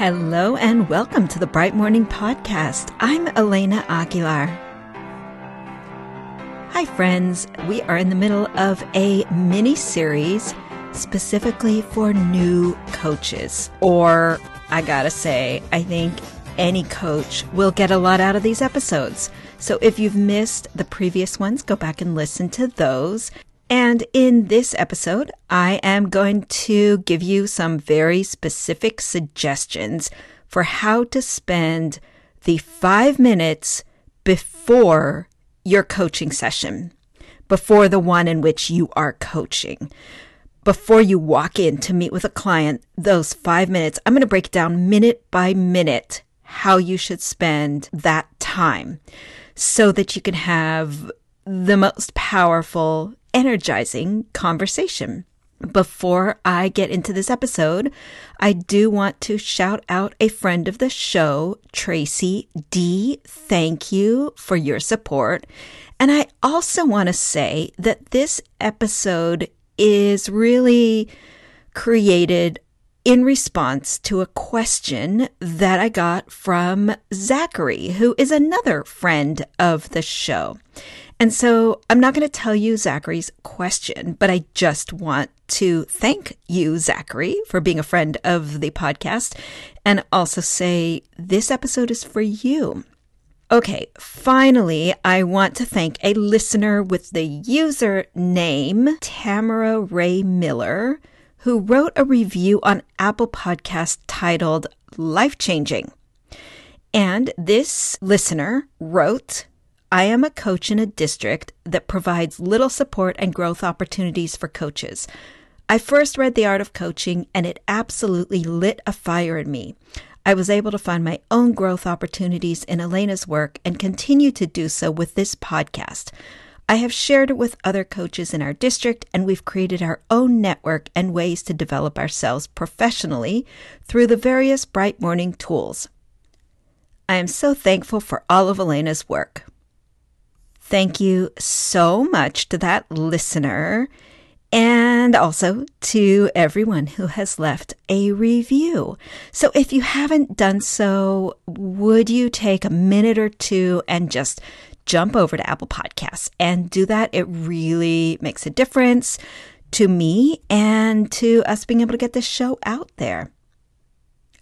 Hello and welcome to the Bright Morning Podcast. I'm Elena Aguilar. Hi, friends. We are in the middle of a mini series specifically for new coaches. Or, I gotta say, I think any coach will get a lot out of these episodes. So if you've missed the previous ones, go back and listen to those. And in this episode, I am going to give you some very specific suggestions for how to spend the five minutes before your coaching session, before the one in which you are coaching. Before you walk in to meet with a client, those five minutes, I'm going to break down minute by minute how you should spend that time so that you can have the most powerful energizing conversation. Before I get into this episode, I do want to shout out a friend of the show, Tracy D. Thank you for your support. And I also want to say that this episode is really created in response to a question that I got from Zachary, who is another friend of the show. And so I'm not going to tell you Zachary's question, but I just want to thank you, Zachary, for being a friend of the podcast and also say this episode is for you. Okay, finally, I want to thank a listener with the user name Tamara Ray Miller, who wrote a review on Apple Podcast titled Life Changing. And this listener wrote, I am a coach in a district that provides little support and growth opportunities for coaches. I first read The Art of Coaching and it absolutely lit a fire in me. I was able to find my own growth opportunities in Elena's work and continue to do so with this podcast. I have shared it with other coaches in our district, and we've created our own network and ways to develop ourselves professionally through the various Bright Morning tools. I am so thankful for all of Elena's work. Thank you so much to that listener and also to everyone who has left a review. So if you haven't done so, would you take a minute or two and just jump over to Apple Podcasts and do that? It really makes a difference to me and to us being able to get this show out there.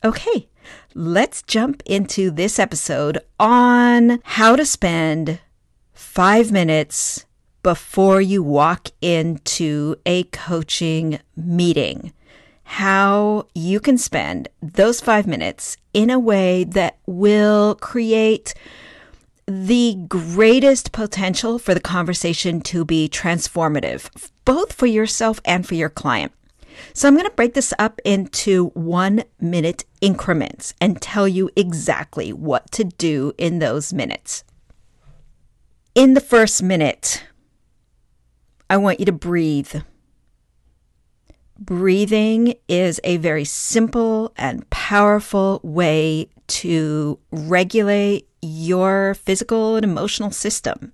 Okay, let's jump into this episode on how to spend five minutes before you walk into a coaching meeting. How you can spend those five minutes in a way that will create the greatest potential for the conversation to be transformative, both for yourself and for your client. So I'm going to break this up into one minute increments and tell you exactly what to do in those minutes. In the first minute, I want you to breathe. Breathing is a very simple and powerful way to regulate your physical and emotional system.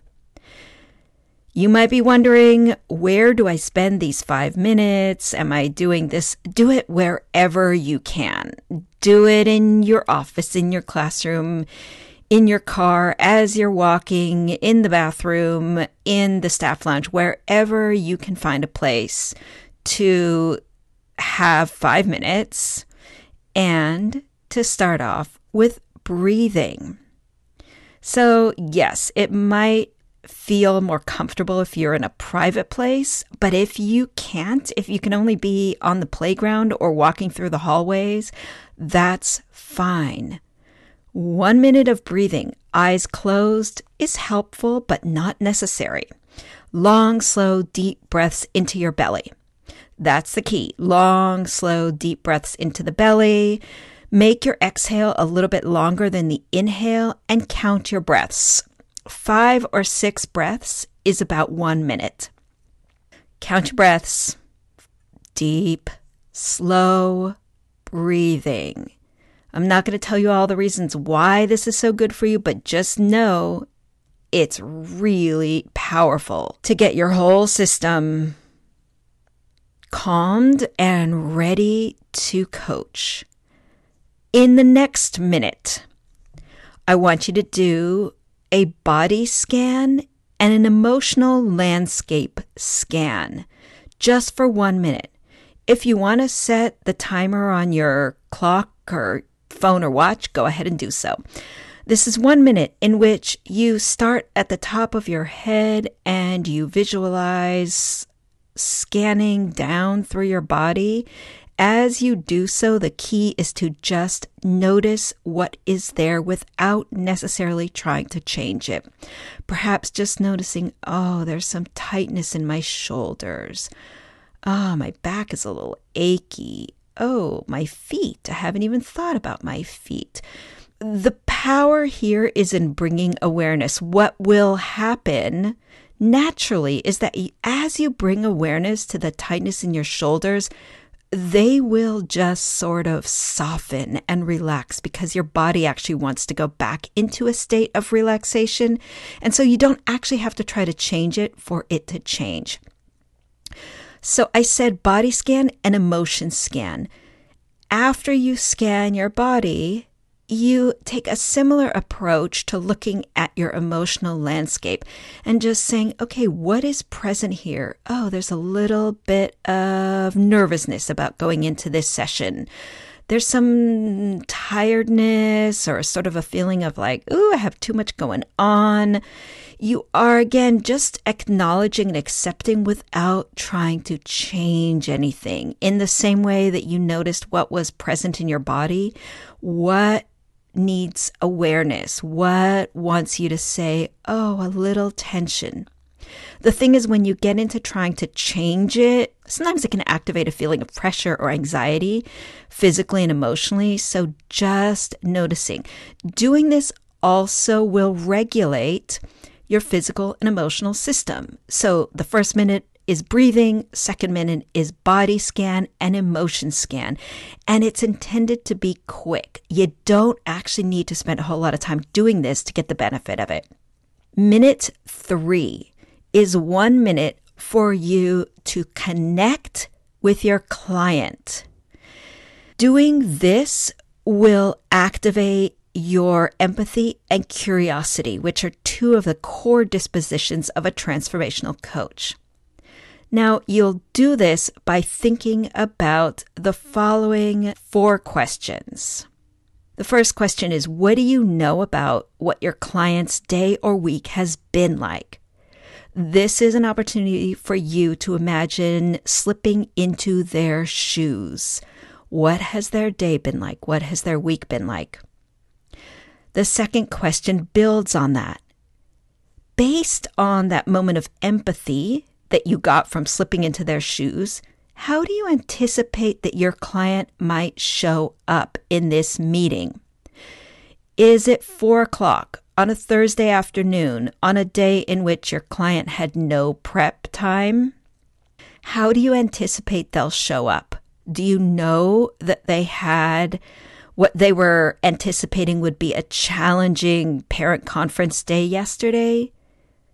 You might be wondering, where do I spend these five minutes? Am I doing this? Do it wherever you can. Do it in your office, in your classroom, in your car, as you're walking, in the bathroom, in the staff lounge, wherever you can find a place to have five minutes and to start off with breathing. So, yes, it might feel more comfortable if you're in a private place, but if you can't, if you can only be on the playground or walking through the hallways, that's fine. One minute of breathing, eyes closed, is helpful but not necessary. Long, slow, deep breaths into your belly. That's the key. Long, slow, deep breaths into the belly. Make your exhale a little bit longer than the inhale and count your breaths. Five or six breaths is about one minute. Count your breaths. Deep, slow breathing. I'm not going to tell you all the reasons why this is so good for you, but just know it's really powerful to get your whole system calmed and ready to coach. In the next minute, I want you to do a body scan and an emotional landscape scan just for one minute. If you want to set the timer on your clock or phone or watch, go ahead and do so. This is one minute in which you start at the top of your head and you visualize scanning down through your body. As you do so, the key is to just notice what is there without necessarily trying to change it. Perhaps just noticing, oh, there's some tightness in my shoulders. Oh, my back is a little achy. Oh, my feet. I haven't even thought about my feet the power here is in bringing awareness. What will happen naturally is that as you bring awareness to the tightness in your shoulders, they will just sort of soften and relax because your body actually wants to go back into a state of relaxation. And so you don't actually have to try to change it for it to change. So I said body scan and emotion scan. After you scan your body, you take a similar approach to looking at your emotional landscape and just saying, okay, what is present here? Oh, there's a little bit of nervousness about going into this session. There's some tiredness or sort of a feeling of like, ooh, I have too much going on. You are again just acknowledging and accepting without trying to change anything. In the same way that you noticed what was present in your body, what needs awareness? What wants you to say, oh, a little tension? The thing is, when you get into trying to change it, sometimes it can activate a feeling of pressure or anxiety, physically and emotionally. So just noticing. Doing this also will regulate your physical and emotional system. So the first minute is breathing, second minute is body scan and emotion scan. And it's intended to be quick. You don't actually need to spend a whole lot of time doing this to get the benefit of it. Minute three is one minute for you to connect with your client. Doing this will activate your empathy and curiosity, which are two of the core dispositions of a transformational coach. Now, you'll do this by thinking about the following four questions. The first question is What do you know about what your client's day or week has been like? This is an opportunity for you to imagine slipping into their shoes. What has their day been like? What has their week been like? The second question builds on that. Based on that moment of empathy that you got from slipping into their shoes, how do you anticipate that your client might show up in this meeting? Is it four o'clock on a Thursday afternoon on a day in which your client had no prep time? How do you anticipate they'll show up? Do you know that they had what they were anticipating would be a challenging parent conference day yesterday?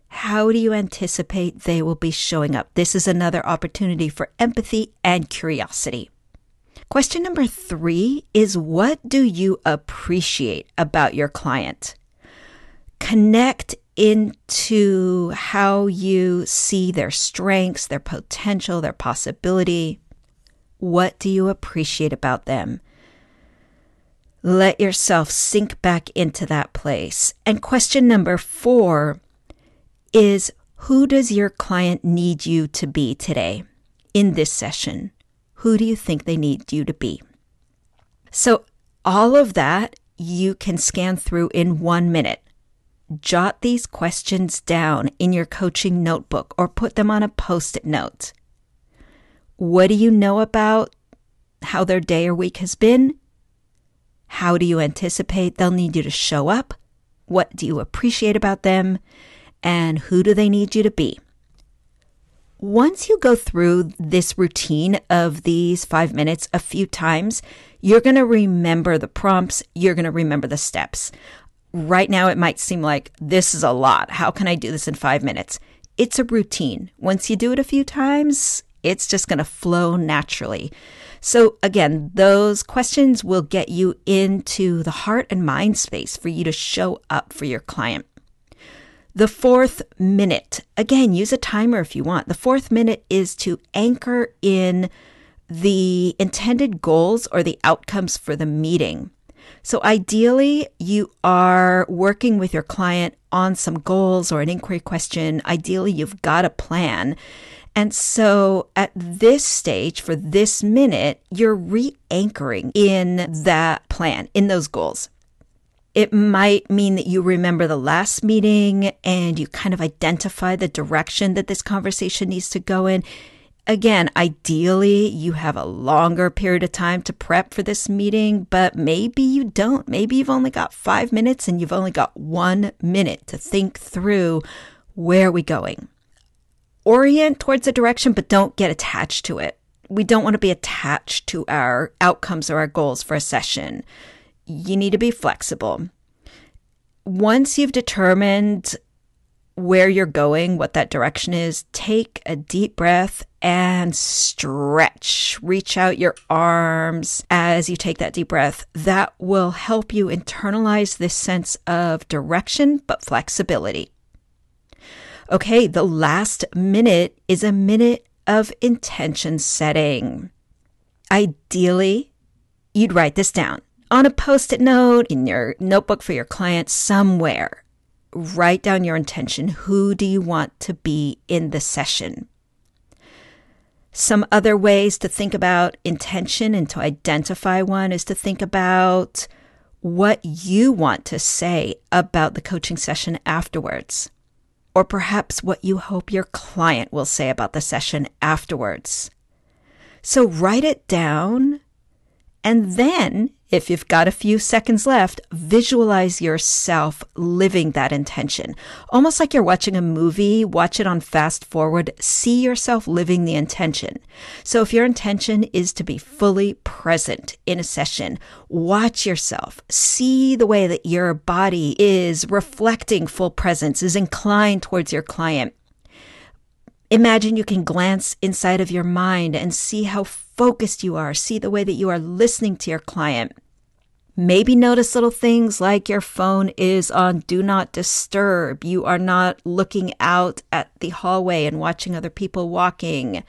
How do you anticipate they will be showing up? This is another opportunity for empathy and curiosity. Question number three is what do you appreciate about your client? Connect into how you see their strengths, their potential, their possibility. What do you appreciate about them? Let yourself sink back into that place. And question number four is who does your client need you to be today in this session? Who do you think they need you to be? So, all of that you can scan through in one minute. Jot these questions down in your coaching notebook or put them on a post it note. What do you know about how their day or week has been? How do you anticipate they'll need you to show up? What do you appreciate about them? and who do they need you to be? Once you go through this routine of these five minutes a few times, you're going to remember the prompts, you're going to remember the steps. Right now, it might seem like this is a lot. How can I do this in five minutes? It's a routine. Once you do it a few times, it's just going to flow naturally. So, again, those questions will get you into the heart and mind space for you to show up for your client. The fourth minute, again, use a timer if you want. The fourth minute is to anchor in the intended goals or the outcomes for the meeting. So ideally, you are working with your client on some goals or an inquiry question. Ideally, you've got a plan. And so at this stage, for this minute, you're re anchoring in that plan, in those goals. It might mean that you remember the last meeting and you kind of identify the direction that this conversation needs to go in. Again, ideally, you have a longer period of time to prep for this meeting, but maybe you don't. Maybe you've only got five minutes and you've only got one minute to think through where are we going. Orient towards a direction, but don't get attached to it. We don't want to be attached to our outcomes or our goals for a session. You need to be flexible. Once you've determined where you're going, what that direction is, take a deep breath and stretch. Reach out your arms as you take that deep breath. That will help you internalize this sense of direction, but flexibility. Okay, the last minute is a minute of intention setting. Ideally, you'd write this down on a post it note in your notebook for your client somewhere write down your intention. Who do you want to be in the session? Some other ways to think about intention and to identify one is to think about what you want to say about the coaching session afterwards, or perhaps what you hope your client will say about the session afterwards. So write it down and then if you've got a few seconds left, visualize yourself living that intention. Almost like you're watching a movie, watch it on fast forward, see yourself living the intention. So if your intention is to be fully present in a session, watch yourself, see the way that your body is reflecting full presence, is inclined towards your client. Imagine you can glance inside of your mind and see how focused you are, see the way that you are listening to your client. Maybe notice little things like your phone is on do not disturb. You are not looking out at the hallway and watching other people walking.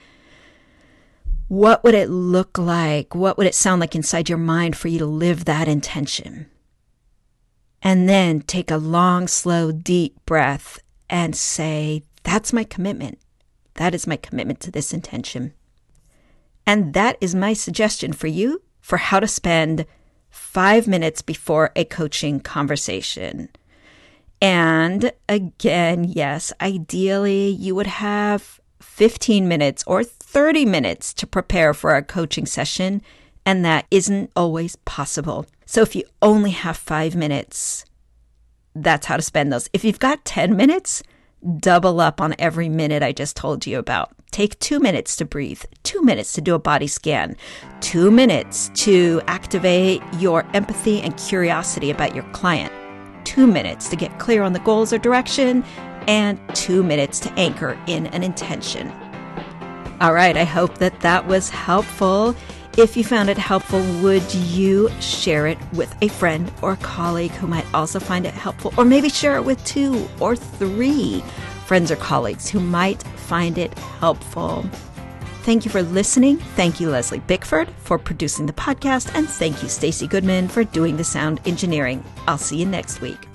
What would it look like? What would it sound like inside your mind for you to live that intention? And then take a long, slow, deep breath and say, That's my commitment. That is my commitment to this intention. And that is my suggestion for you for how to spend five minutes before a coaching conversation. And again, yes, ideally you would have 15 minutes or 30 minutes to prepare for a coaching session, and that isn't always possible. So if you only have five minutes, that's how to spend those. If you've got 10 minutes, double up on every minute I just told you about. Take two minutes to breathe, two minutes to do a body scan, two minutes to activate your empathy and curiosity about your client, two minutes to get clear on the goals or direction, and two minutes to anchor in an intention. All right, I hope that that was helpful. If you found it helpful, would you share it with a friend or colleague who might also find it helpful? Or maybe share it with two or three friends or colleagues who might find it helpful. Thank you for listening. Thank you, Leslie Bickford, for producing the podcast. And thank you, Stacy Goodman, for doing the sound engineering. I'll see you next week.